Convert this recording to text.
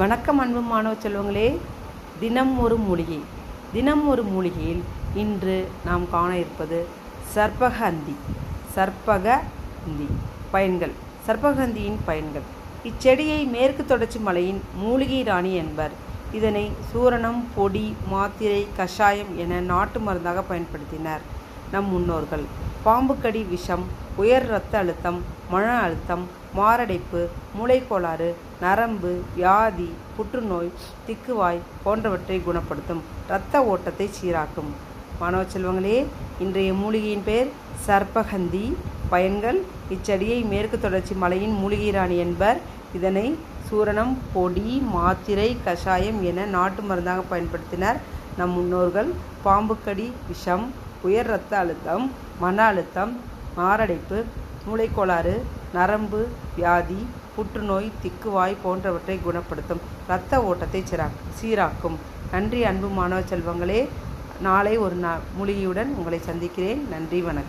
வணக்கம் அன்பு மாணவ செல்வங்களே தினம் ஒரு மூலிகை. தினம் ஒரு மூலிகையில் இன்று நாம் காண இருப்பது சர்ப்பகந்தி. சர்ப்பகந்தி. பயன்கள். சர்பகந்தியின் பயன்கள். இச்செடியை மேற்கு தொடர்ச்சி மலையின் மூலிகை ராணி என்பர். இதனை சூரணம் பொடி மாத்திரை கஷாயம் என நாட்டு மருந்தாக பயன்படுத்தினர். நம் முன்னோர்கள். பாம்புக்கடி விஷம் உயர் இரத்த அழுத்தம் மன அழுத்தம் மாரடைப்பு மூளைக்கோளாறு நரம்பு வியாதி புற்றுநோய் திக்குவாய் போன்றவற்றை குணப்படுத்தும். இரத்த ஓட்டத்தை சீராக்கும். மாணவ செல்வங்களே இன்றைய மூலிகையின் பெயர் சர்பகந்தி. பயன்கள் இச்செடியை மேற்கு தொடர்ச்சி மலையின் மூலிகை ராணி என்பர். இதனை சூரணம் பொடி மாத்திரை கஷாயம் என நாட்டு மருந்தாக பயன்படுத்தினர். நம் முன்னோர்கள் பாம்புக்கடி விஷம் உயர் இரத்த அழுத்தம் மன அழுத்தம் மாரடைப்பு மூளைக்கோளாறு நரம்பு வியாதி புற்றுநோய் திக்குவாய் போன்றவற்றை குணப்படுத்தும். இரத்த ஓட்டத்தை சீரா சீராக்கும். நன்றி அன்பு மாணவ செல்வங்களே. நாளை ஒரு நா மூலிகையுடன் உங்களை சந்திக்கிறேன். நன்றி வணக்கம்.